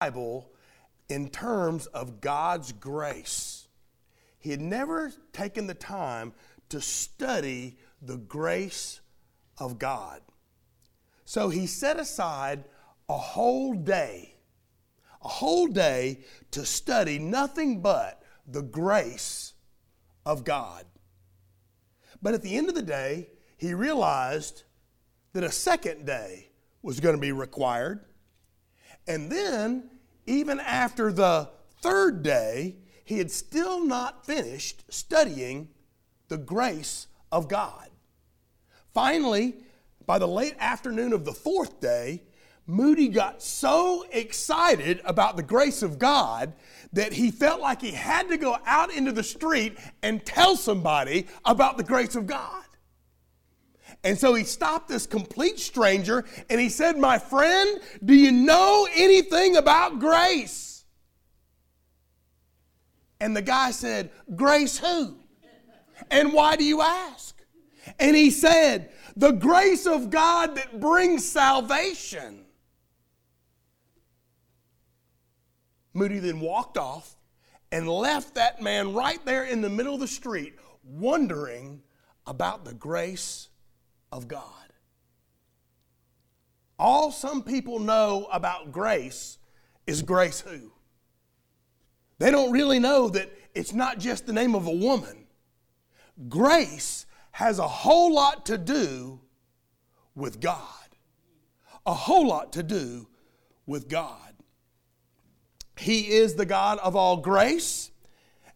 Bible in terms of God's grace. He had never taken the time to study the grace of God. So he set aside a whole day, a whole day to study nothing but the grace of God. But at the end of the day, he realized that a second day was going to be required. And then, even after the third day, he had still not finished studying the grace of God. Finally, by the late afternoon of the fourth day, Moody got so excited about the grace of God that he felt like he had to go out into the street and tell somebody about the grace of God. And so he stopped this complete stranger and he said, My friend, do you know anything about grace? And the guy said, Grace who? And why do you ask? And he said, The grace of God that brings salvation. Moody then walked off and left that man right there in the middle of the street, wondering about the grace of God. All some people know about grace is grace who? They don't really know that it's not just the name of a woman. Grace has a whole lot to do with God. A whole lot to do with God. He is the God of all grace,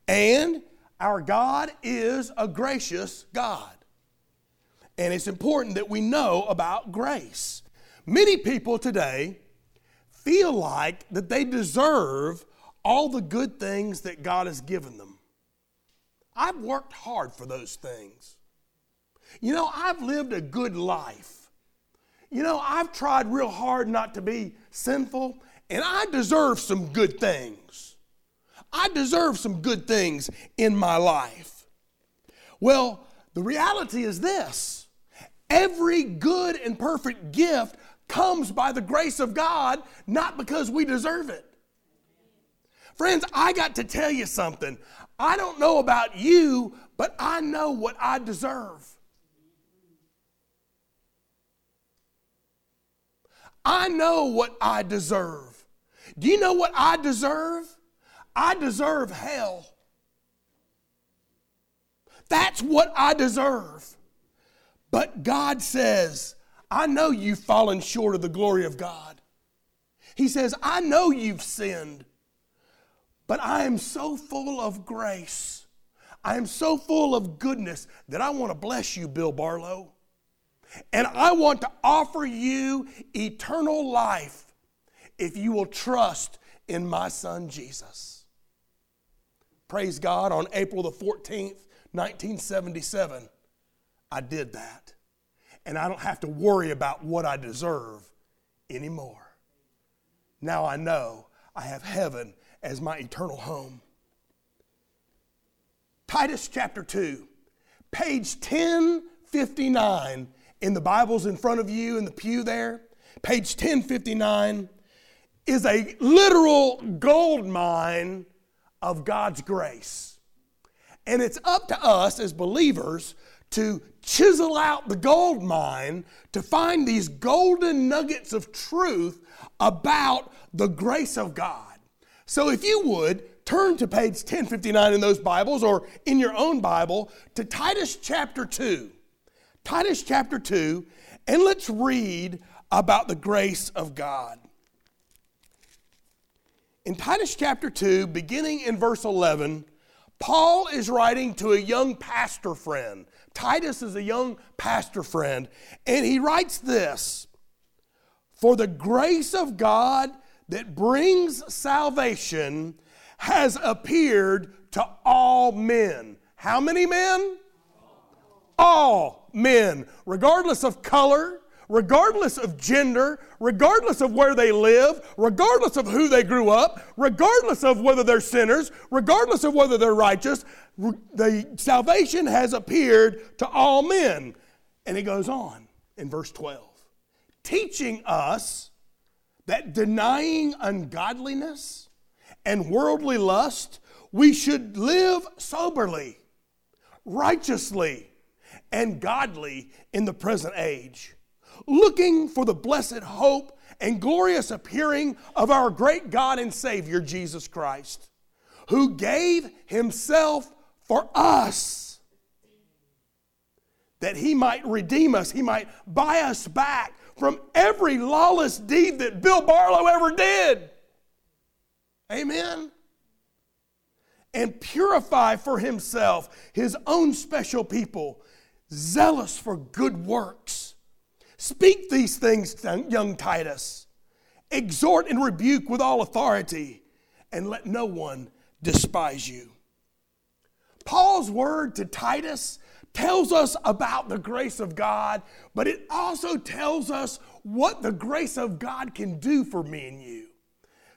and our God is a gracious God. And it's important that we know about grace. Many people today feel like that they deserve all the good things that God has given them. I've worked hard for those things. You know, I've lived a good life. You know, I've tried real hard not to be sinful, and I deserve some good things. I deserve some good things in my life. Well, the reality is this Every good and perfect gift comes by the grace of God, not because we deserve it. Friends, I got to tell you something. I don't know about you, but I know what I deserve. I know what I deserve. Do you know what I deserve? I deserve hell. That's what I deserve. But God says, I know you've fallen short of the glory of God. He says, I know you've sinned, but I am so full of grace. I am so full of goodness that I want to bless you, Bill Barlow. And I want to offer you eternal life if you will trust in my son Jesus. Praise God, on April the 14th, 1977, I did that. And I don't have to worry about what I deserve anymore. Now I know I have heaven as my eternal home. Titus chapter 2, page 1059 in the Bibles in front of you in the pew there, page 1059 is a literal gold mine of God's grace. And it's up to us as believers to chisel out the gold mine to find these golden nuggets of truth about the grace of God. So if you would, turn to page 1059 in those Bibles or in your own Bible to Titus chapter 2. Titus chapter 2, and let's read about the grace of God. In Titus chapter 2, beginning in verse 11, Paul is writing to a young pastor friend. Titus is a young pastor friend, and he writes this For the grace of God that brings salvation has appeared to all men. How many men? All men, regardless of color, regardless of gender, regardless of where they live, regardless of who they grew up, regardless of whether they're sinners, regardless of whether they're righteous, the salvation has appeared to all men. And it goes on in verse 12, teaching us that denying ungodliness and worldly lust, we should live soberly, righteously, and godly in the present age, looking for the blessed hope and glorious appearing of our great God and Savior, Jesus Christ, who gave himself for us that he might redeem us, he might buy us back from every lawless deed that Bill Barlow ever did. Amen. And purify for himself his own special people, zealous for good works. Speak these things, young Titus. Exhort and rebuke with all authority, and let no one despise you. Paul's word to Titus tells us about the grace of God, but it also tells us what the grace of God can do for me and you.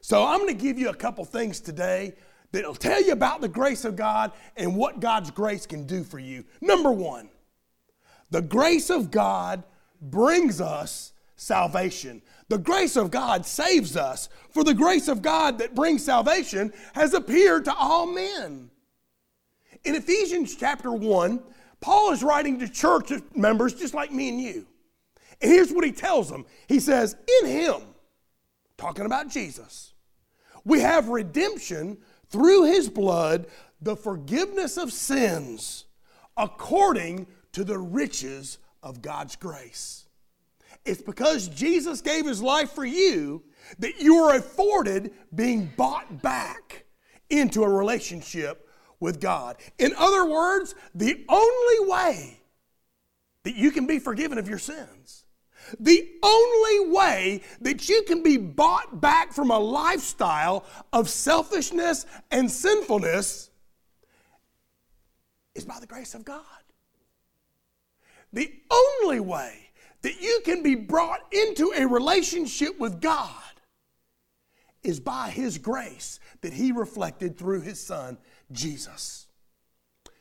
So I'm going to give you a couple things today that'll tell you about the grace of God and what God's grace can do for you. Number one, the grace of God brings us salvation. The grace of God saves us, for the grace of God that brings salvation has appeared to all men. In Ephesians chapter 1, Paul is writing to church members just like me and you. And here's what he tells them He says, In him, talking about Jesus, we have redemption through his blood, the forgiveness of sins, according to the riches of God's grace. It's because Jesus gave his life for you that you are afforded being bought back into a relationship with God. In other words, the only way that you can be forgiven of your sins, the only way that you can be bought back from a lifestyle of selfishness and sinfulness is by the grace of God. The only way that you can be brought into a relationship with God is by His grace that He reflected through His Son, Jesus.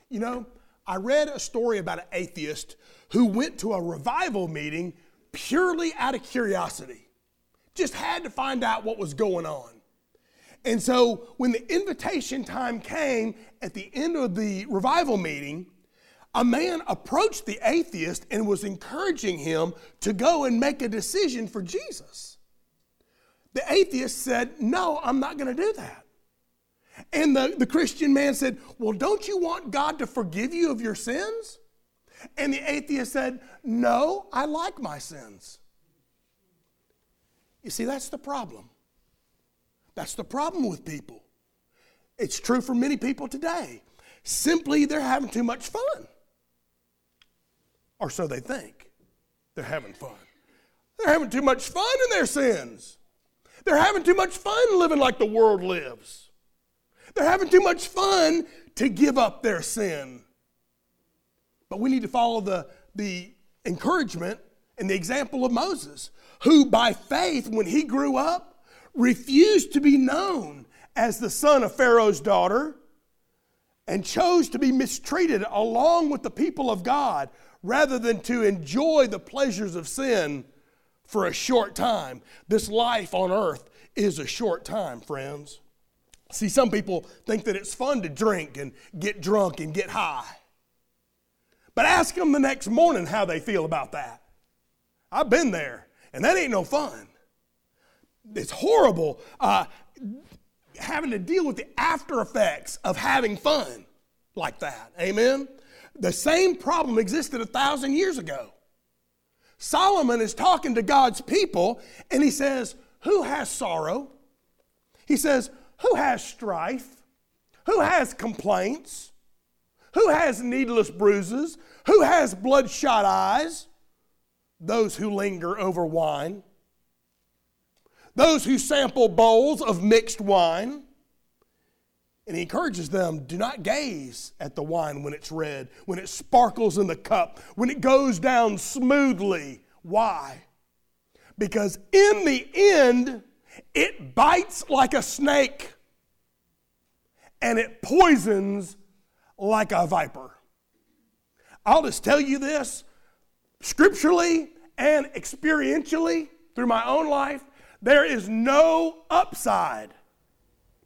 You know, I read a story about an atheist who went to a revival meeting purely out of curiosity, just had to find out what was going on. And so when the invitation time came at the end of the revival meeting, a man approached the atheist and was encouraging him to go and make a decision for Jesus. The atheist said, No, I'm not going to do that. And the, the Christian man said, Well, don't you want God to forgive you of your sins? And the atheist said, No, I like my sins. You see, that's the problem. That's the problem with people. It's true for many people today. Simply, they're having too much fun. Or so they think. They're having fun. They're having too much fun in their sins. They're having too much fun living like the world lives. They're having too much fun to give up their sin. But we need to follow the, the encouragement and the example of Moses, who by faith, when he grew up, refused to be known as the son of Pharaoh's daughter and chose to be mistreated along with the people of God rather than to enjoy the pleasures of sin for a short time. This life on earth is a short time, friends. See, some people think that it's fun to drink and get drunk and get high. But ask them the next morning how they feel about that. I've been there, and that ain't no fun. It's horrible uh, having to deal with the after effects of having fun like that. Amen? The same problem existed a thousand years ago. Solomon is talking to God's people, and he says, Who has sorrow? He says, who has strife? Who has complaints? Who has needless bruises? Who has bloodshot eyes? Those who linger over wine. Those who sample bowls of mixed wine. And he encourages them do not gaze at the wine when it's red, when it sparkles in the cup, when it goes down smoothly. Why? Because in the end, it bites like a snake and it poisons like a viper. I'll just tell you this scripturally and experientially through my own life there is no upside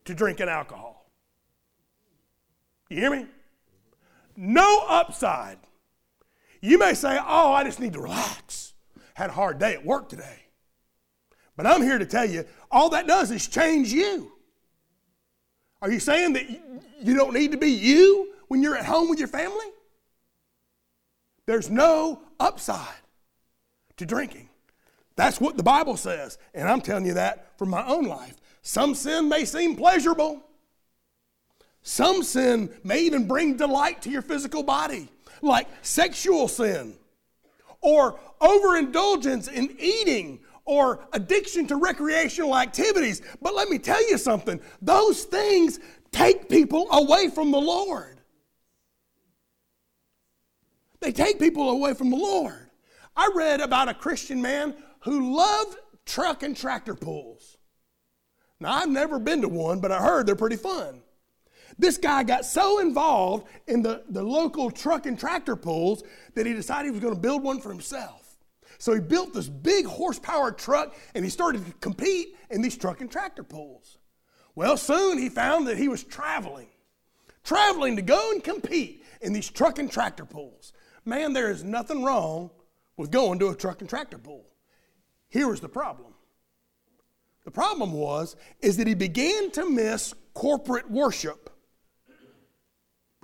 to drinking alcohol. You hear me? No upside. You may say, Oh, I just need to relax. Had a hard day at work today. But I'm here to tell you, all that does is change you. Are you saying that you don't need to be you when you're at home with your family? There's no upside to drinking. That's what the Bible says. And I'm telling you that from my own life. Some sin may seem pleasurable. Some sin may even bring delight to your physical body, like sexual sin, or overindulgence in eating, or addiction to recreational activities. But let me tell you something those things take people away from the Lord. They take people away from the Lord. I read about a Christian man who loved truck and tractor pulls. Now, I've never been to one, but I heard they're pretty fun. This guy got so involved in the, the local truck and tractor pulls that he decided he was going to build one for himself. So he built this big horsepower truck and he started to compete in these truck and tractor pulls. Well, soon he found that he was traveling, traveling to go and compete in these truck and tractor pulls. Man, there is nothing wrong with going to a truck and tractor pull. Here was the problem. The problem was is that he began to miss corporate worship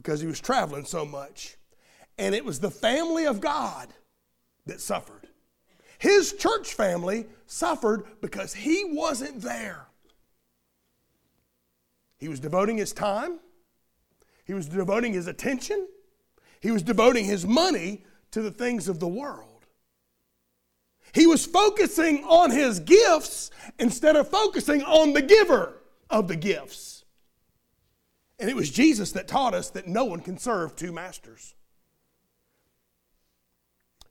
because he was traveling so much. And it was the family of God that suffered. His church family suffered because he wasn't there. He was devoting his time, he was devoting his attention, he was devoting his money to the things of the world. He was focusing on his gifts instead of focusing on the giver of the gifts. And it was Jesus that taught us that no one can serve two masters.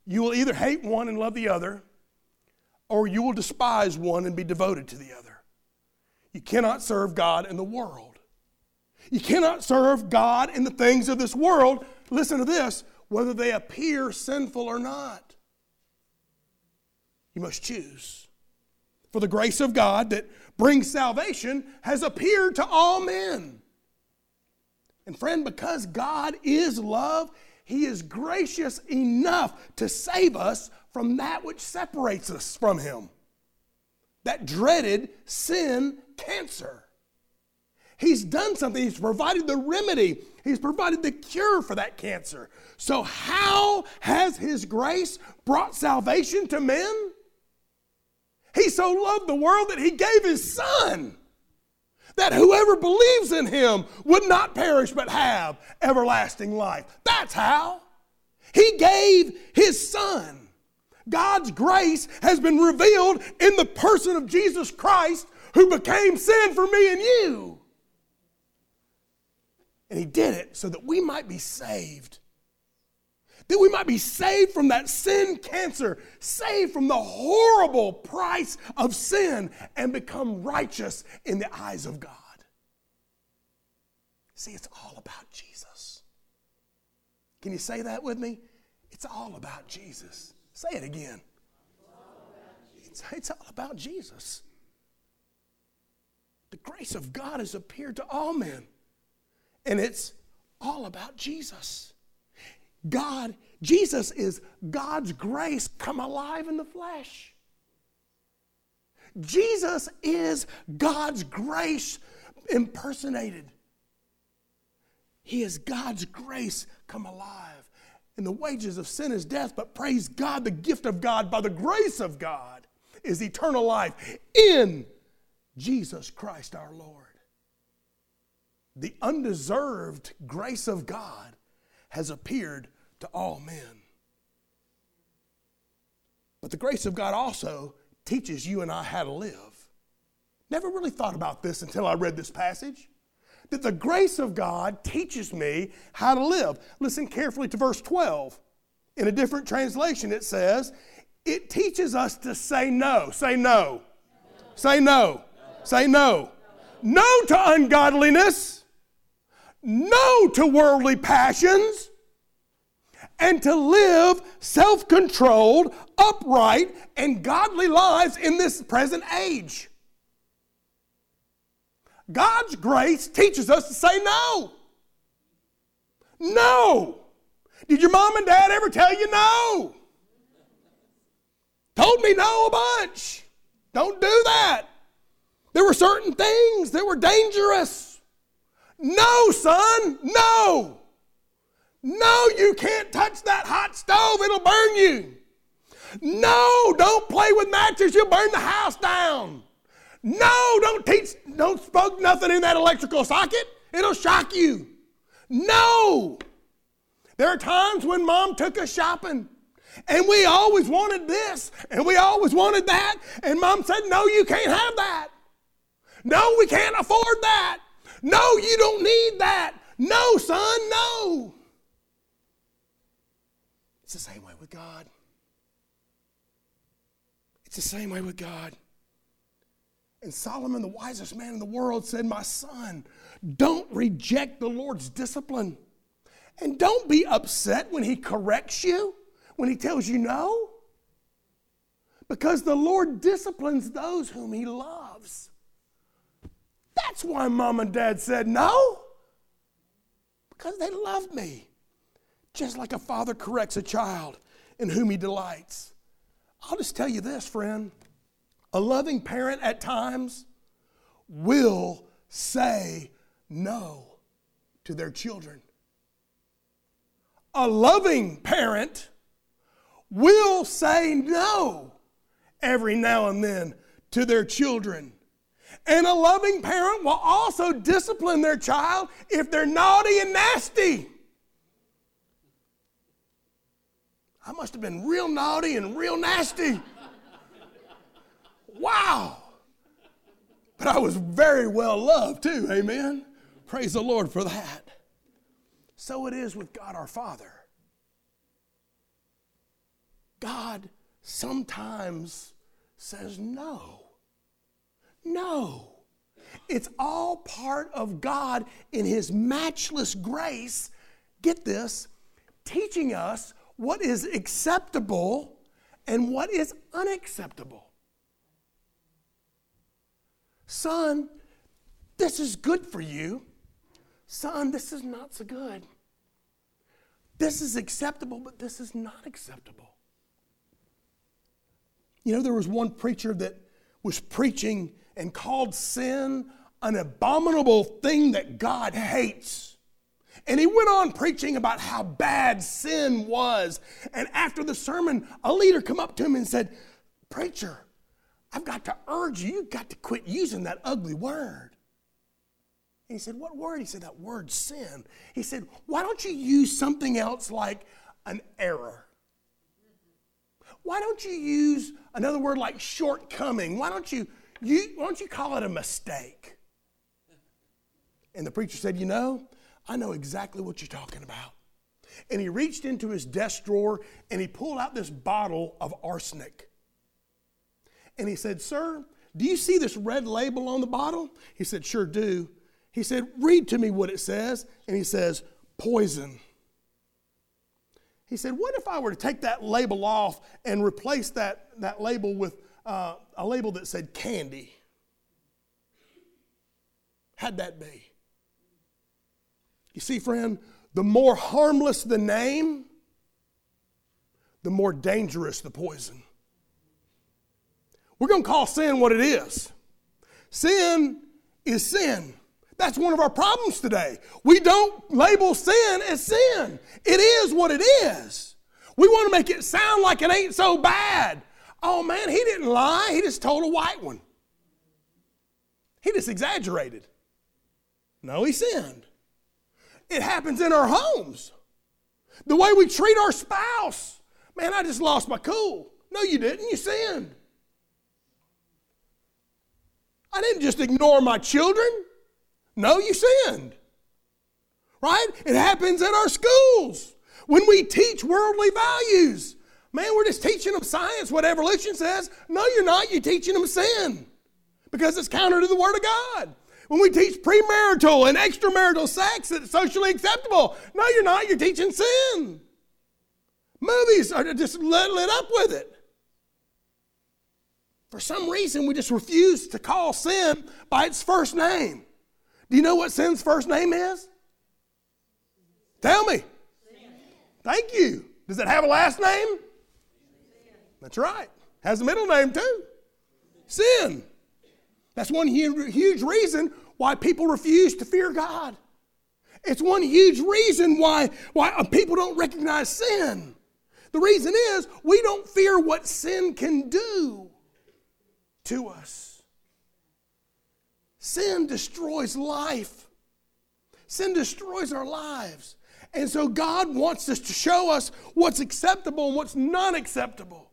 You will either hate one and love the other, or you will despise one and be devoted to the other. You cannot serve God and the world. You cannot serve God in the things of this world, listen to this, whether they appear sinful or not. You must choose. For the grace of God that brings salvation has appeared to all men. And friend, because God is love, He is gracious enough to save us from that which separates us from Him. That dreaded sin cancer. He's done something. He's provided the remedy. He's provided the cure for that cancer. So, how has His grace brought salvation to men? He so loved the world that he gave his son, that whoever believes in him would not perish but have everlasting life. That's how. He gave his son. God's grace has been revealed in the person of Jesus Christ who became sin for me and you. And he did it so that we might be saved that we might be saved from that sin cancer, saved from the horrible price of sin, and become righteous in the eyes of God. See, it's all about Jesus. Can you say that with me? It's all about Jesus. Say it again. It's, it's all about Jesus. The grace of God has appeared to all men, and it's all about Jesus. God, Jesus is God's grace come alive in the flesh. Jesus is God's grace impersonated. He is God's grace come alive. And the wages of sin is death, but praise God, the gift of God by the grace of God is eternal life in Jesus Christ our Lord. The undeserved grace of God has appeared to all men. But the grace of God also teaches you and I how to live. Never really thought about this until I read this passage. That the grace of God teaches me how to live. Listen carefully to verse 12. In a different translation, it says, It teaches us to say no. Say no. no. Say no. no. Say no. no. No to ungodliness. No to worldly passions and to live self controlled, upright, and godly lives in this present age. God's grace teaches us to say no. No. Did your mom and dad ever tell you no? Told me no a bunch. Don't do that. There were certain things that were dangerous. No, son, no. No, you can't touch that hot stove, it'll burn you. No, don't play with matches, you'll burn the house down. No, don't teach, don't spoke nothing in that electrical socket, it'll shock you. No. There are times when mom took us shopping and we always wanted this and we always wanted that, and mom said, No, you can't have that. No, we can't afford that. No, you don't need that. No, son, no. It's the same way with God. It's the same way with God. And Solomon, the wisest man in the world, said, My son, don't reject the Lord's discipline. And don't be upset when he corrects you, when he tells you no. Because the Lord disciplines those whom he loves. That's why mom and dad said no. Because they love me. Just like a father corrects a child in whom he delights. I'll just tell you this, friend. A loving parent at times will say no to their children. A loving parent will say no every now and then to their children. And a loving parent will also discipline their child if they're naughty and nasty. I must have been real naughty and real nasty. Wow. But I was very well loved too, amen. Praise the Lord for that. So it is with God our Father. God sometimes says no. No. It's all part of God in His matchless grace. Get this, teaching us what is acceptable and what is unacceptable. Son, this is good for you. Son, this is not so good. This is acceptable, but this is not acceptable. You know, there was one preacher that was preaching and called sin an abominable thing that God hates. And he went on preaching about how bad sin was. And after the sermon, a leader come up to him and said, Preacher, I've got to urge you, you've got to quit using that ugly word. And he said, What word? He said, That word sin. He said, Why don't you use something else like an error? Why don't you use another word like shortcoming? Why don't you you, why don't you call it a mistake? And the preacher said, You know, I know exactly what you're talking about. And he reached into his desk drawer and he pulled out this bottle of arsenic. And he said, Sir, do you see this red label on the bottle? He said, Sure do. He said, Read to me what it says. And he says, Poison. He said, What if I were to take that label off and replace that, that label with uh, a label that said candy. How'd that be? You see, friend, the more harmless the name, the more dangerous the poison. We're going to call sin what it is. Sin is sin. That's one of our problems today. We don't label sin as sin. It is what it is. We want to make it sound like it ain't so bad. Oh man, he didn't lie. He just told a white one. He just exaggerated. No, he sinned. It happens in our homes. The way we treat our spouse. Man, I just lost my cool. No, you didn't. You sinned. I didn't just ignore my children. No, you sinned. Right? It happens in our schools when we teach worldly values. Man, we're just teaching them science, what evolution says. No, you're not. You're teaching them sin because it's counter to the Word of God. When we teach premarital and extramarital sex, it's socially acceptable. No, you're not. You're teaching sin. Movies are just lit, lit up with it. For some reason, we just refuse to call sin by its first name. Do you know what sin's first name is? Tell me. Thank you. Does it have a last name? That's right. Has a middle name too. Sin. That's one huge reason why people refuse to fear God. It's one huge reason why, why uh, people don't recognize sin. The reason is we don't fear what sin can do to us. Sin destroys life, sin destroys our lives. And so God wants us to show us what's acceptable and what's not acceptable.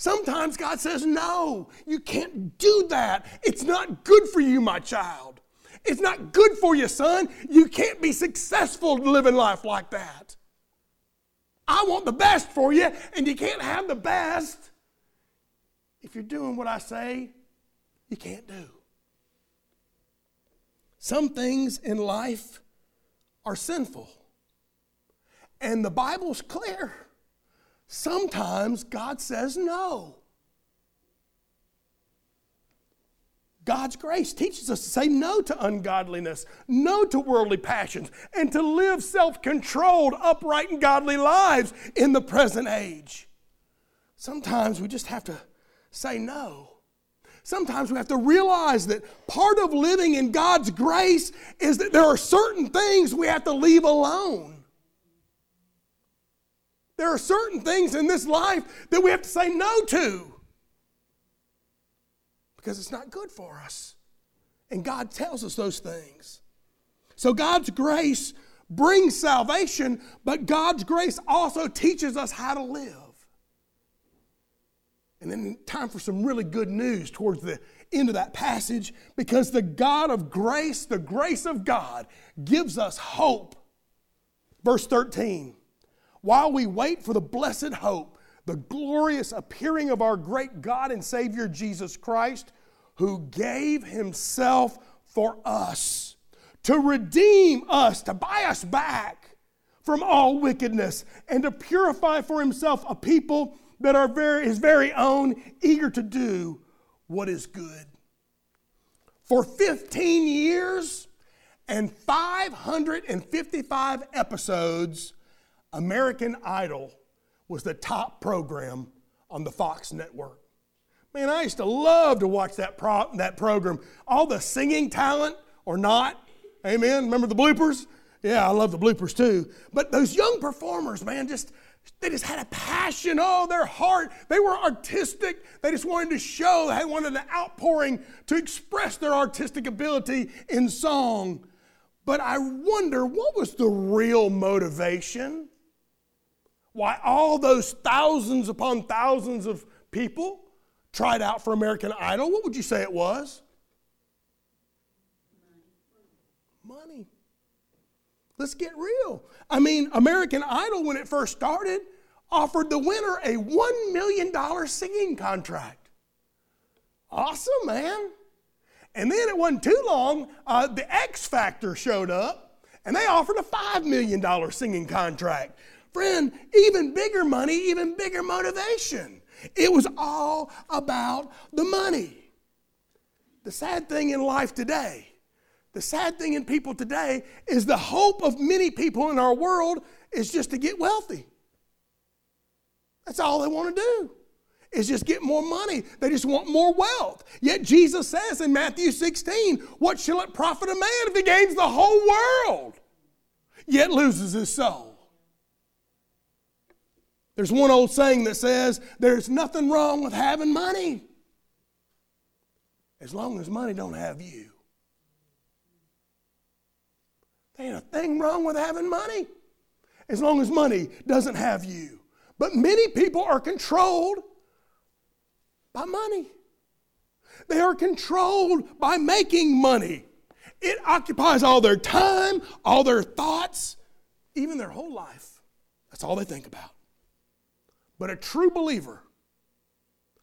Sometimes God says, No, you can't do that. It's not good for you, my child. It's not good for you, son. You can't be successful living life like that. I want the best for you, and you can't have the best if you're doing what I say you can't do. Some things in life are sinful. And the Bible's clear. Sometimes God says no. God's grace teaches us to say no to ungodliness, no to worldly passions, and to live self controlled, upright, and godly lives in the present age. Sometimes we just have to say no. Sometimes we have to realize that part of living in God's grace is that there are certain things we have to leave alone. There are certain things in this life that we have to say no to because it's not good for us. And God tells us those things. So God's grace brings salvation, but God's grace also teaches us how to live. And then time for some really good news towards the end of that passage because the God of grace, the grace of God, gives us hope. Verse 13 while we wait for the blessed hope, the glorious appearing of our great God and Savior Jesus Christ, who gave himself for us to redeem us, to buy us back from all wickedness, and to purify for himself a people that are very, his very own, eager to do what is good. For 15 years and 555 episodes, American Idol was the top program on the Fox network. Man, I used to love to watch that, pro- that program. All the singing talent or not. Amen. Remember the bloopers? Yeah, I love the bloopers too. But those young performers, man, just they just had a passion. Oh, their heart. They were artistic. They just wanted to show. They wanted an outpouring to express their artistic ability in song. But I wonder what was the real motivation? Why all those thousands upon thousands of people tried out for American Idol, what would you say it was? Money. Let's get real. I mean, American Idol, when it first started, offered the winner a $1 million singing contract. Awesome, man. And then it wasn't too long, uh, the X Factor showed up and they offered a $5 million singing contract. Friend, even bigger money, even bigger motivation. It was all about the money. The sad thing in life today, the sad thing in people today is the hope of many people in our world is just to get wealthy. That's all they want to do is just get more money. They just want more wealth. Yet Jesus says in Matthew 16, What shall it profit a man if he gains the whole world, yet loses his soul? There's one old saying that says, There's nothing wrong with having money as long as money don't have you. There ain't a thing wrong with having money as long as money doesn't have you. But many people are controlled by money. They are controlled by making money. It occupies all their time, all their thoughts, even their whole life. That's all they think about. But a true believer,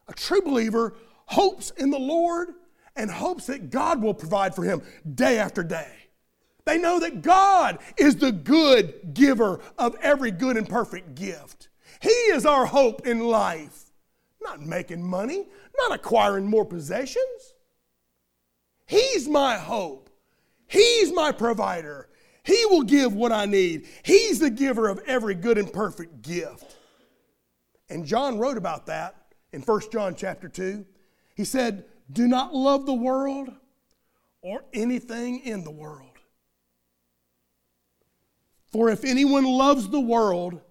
a true believer hopes in the Lord and hopes that God will provide for him day after day. They know that God is the good giver of every good and perfect gift. He is our hope in life. Not making money, not acquiring more possessions. He's my hope. He's my provider. He will give what I need. He's the giver of every good and perfect gift. And John wrote about that in 1 John chapter 2. He said, Do not love the world or anything in the world. For if anyone loves the world,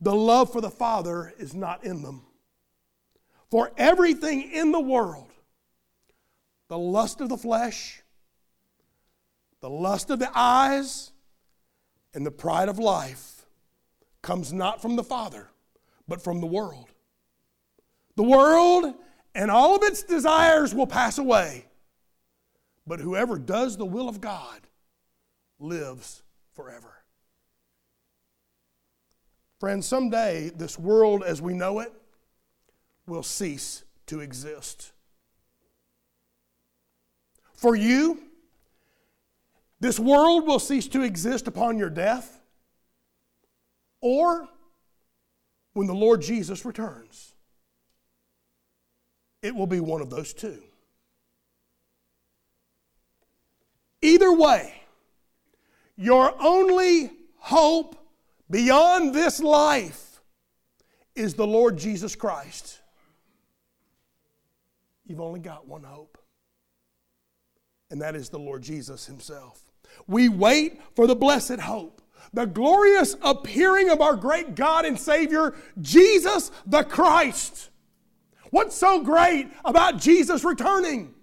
the love for the Father is not in them. For everything in the world, the lust of the flesh, the lust of the eyes, and the pride of life comes not from the Father, but from the world. The world and all of its desires will pass away, but whoever does the will of God lives forever. Friends, someday this world as we know it will cease to exist. For you, this world will cease to exist upon your death or when the Lord Jesus returns. It will be one of those two. Either way, your only hope beyond this life is the Lord Jesus Christ. You've only got one hope, and that is the Lord Jesus Himself. We wait for the blessed hope, the glorious appearing of our great God and Savior, Jesus the Christ. What's so great about Jesus returning?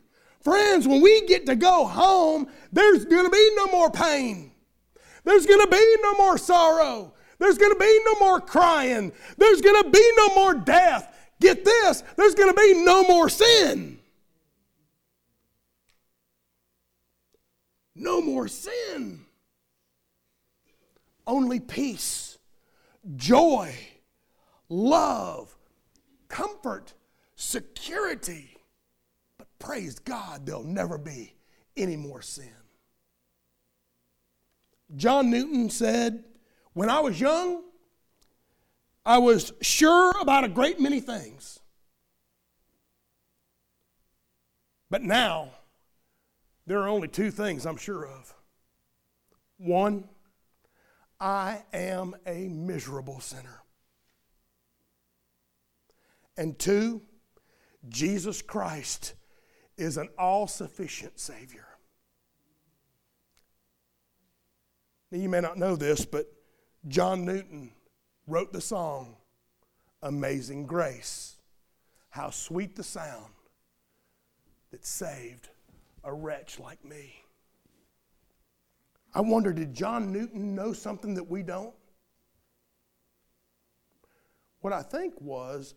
Friends, when we get to go home, there's going to be no more pain. There's going to be no more sorrow. There's going to be no more crying. There's going to be no more death. Get this, there's going to be no more sin. No more sin. Only peace, joy, love, comfort, security. But praise God, there'll never be any more sin. John Newton said, When I was young, I was sure about a great many things. But now, there are only two things I'm sure of. One, I am a miserable sinner. And two, Jesus Christ is an all sufficient Savior. Now, you may not know this, but John Newton wrote the song Amazing Grace. How sweet the sound that saved a wretch like me. I wonder, did John Newton know something that we don't? What I think was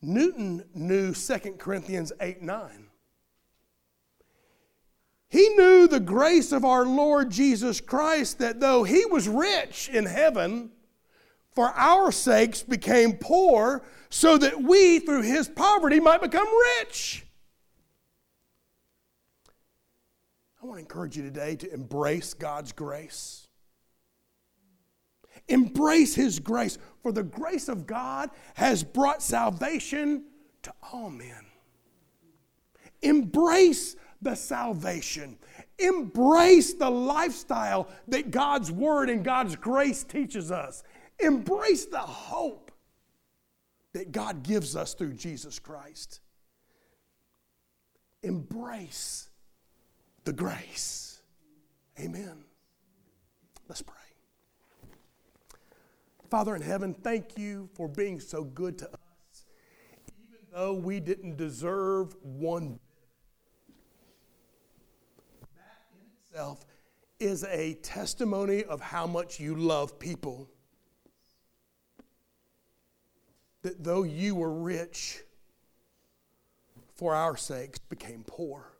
Newton knew 2 Corinthians 8 9. He knew the grace of our Lord Jesus Christ that though he was rich in heaven, for our sakes became poor so that we through his poverty might become rich. I want to encourage you today to embrace God's grace. Embrace His grace, for the grace of God has brought salvation to all men. Embrace the salvation. Embrace the lifestyle that God's Word and God's grace teaches us. Embrace the hope that God gives us through Jesus Christ. Embrace the grace. Amen. Let's pray. Father in heaven, thank you for being so good to us, even though we didn't deserve one That in itself is a testimony of how much you love people. That though you were rich, for our sakes became poor.